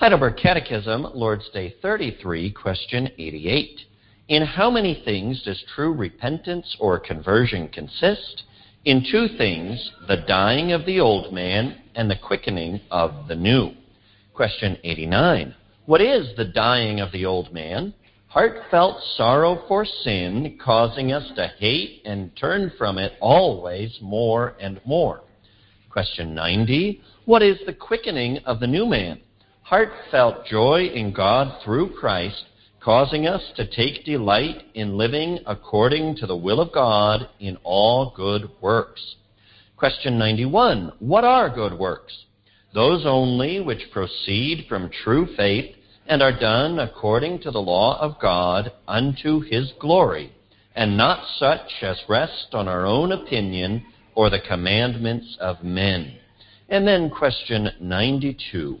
Heidelberg Catechism, Lord's Day 33, question 88. In how many things does true repentance or conversion consist? In two things, the dying of the old man and the quickening of the new. Question 89. What is the dying of the old man? Heartfelt sorrow for sin, causing us to hate and turn from it always more and more. Question 90. What is the quickening of the new man? Heartfelt joy in God through Christ, causing us to take delight in living according to the will of God in all good works. Question 91. What are good works? Those only which proceed from true faith and are done according to the law of God unto his glory, and not such as rest on our own opinion or the commandments of men. And then question 92.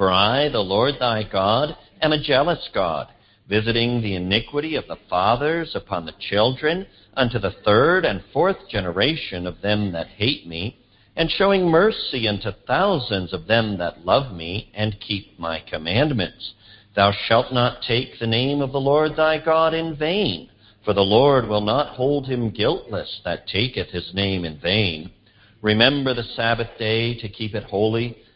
For I, the Lord thy God, am a jealous God, visiting the iniquity of the fathers upon the children unto the third and fourth generation of them that hate me and showing mercy unto thousands of them that love me and keep my commandments. Thou shalt not take the name of the Lord thy God in vain, for the Lord will not hold him guiltless that taketh his name in vain. Remember the Sabbath day to keep it holy.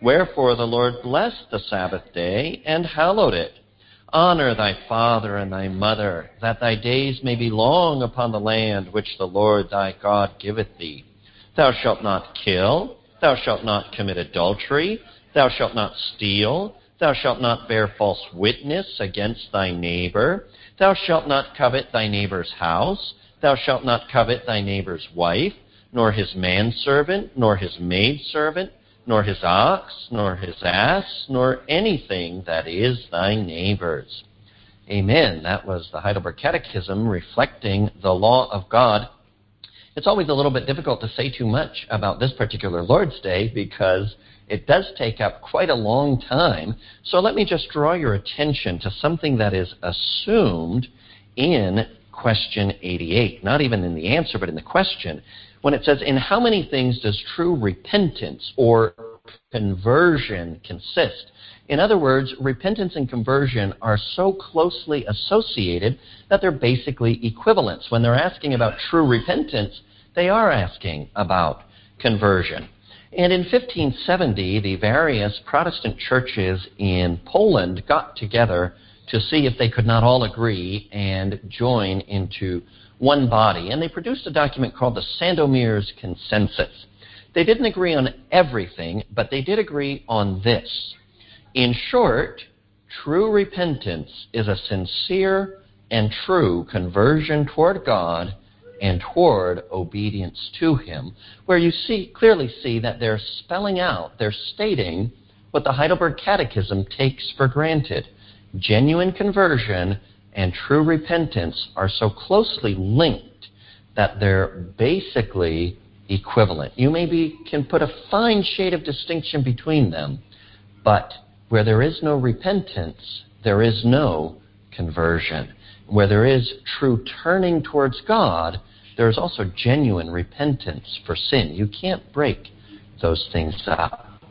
Wherefore the Lord blessed the Sabbath day and hallowed it. Honor thy father and thy mother, that thy days may be long upon the land which the Lord thy God giveth thee. Thou shalt not kill. Thou shalt not commit adultery. Thou shalt not steal. Thou shalt not bear false witness against thy neighbor. Thou shalt not covet thy neighbor's house. Thou shalt not covet thy neighbor's wife, nor his manservant, nor his maidservant, nor his ox, nor his ass, nor anything that is thy neighbor's. Amen. That was the Heidelberg Catechism reflecting the law of God it's always a little bit difficult to say too much about this particular Lord's Day because it does take up quite a long time. So let me just draw your attention to something that is assumed in question 88. Not even in the answer, but in the question. When it says, In how many things does true repentance or conversion consist? In other words, repentance and conversion are so closely associated that they're basically equivalents. When they're asking about true repentance, they are asking about conversion. And in 1570, the various Protestant churches in Poland got together to see if they could not all agree and join into one body. And they produced a document called the Sandomierz Consensus. They didn't agree on everything, but they did agree on this in short, true repentance is a sincere and true conversion toward God and toward obedience to Him, where you see clearly see that they're spelling out, they're stating what the Heidelberg Catechism takes for granted. Genuine conversion and true repentance are so closely linked that they're basically equivalent. You maybe can put a fine shade of distinction between them, but where there is no repentance, there is no conversion. Where there is true turning towards God, there is also genuine repentance for sin. You can't break those things up.